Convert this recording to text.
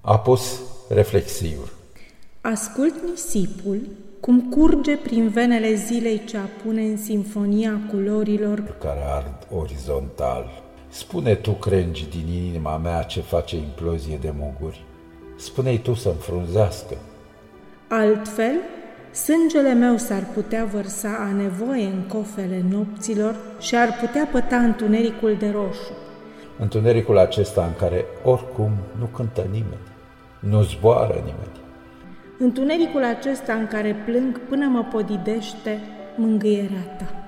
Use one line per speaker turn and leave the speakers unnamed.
Apus reflexiv
Ascult nisipul cum curge prin venele zilei ce apune în sinfonia culorilor
care ard orizontal. Spune tu, crengi din inima mea ce face implozie de muguri. Spune-i tu să înfrunzească.
Altfel, sângele meu s-ar putea vărsa a nevoie în cofele nopților și ar putea păta întunericul de roșu.
Întunericul acesta în care oricum nu cântă nimeni, nu zboară nimeni.
Întunericul acesta în care plâng până mă podidește mângâierea ta.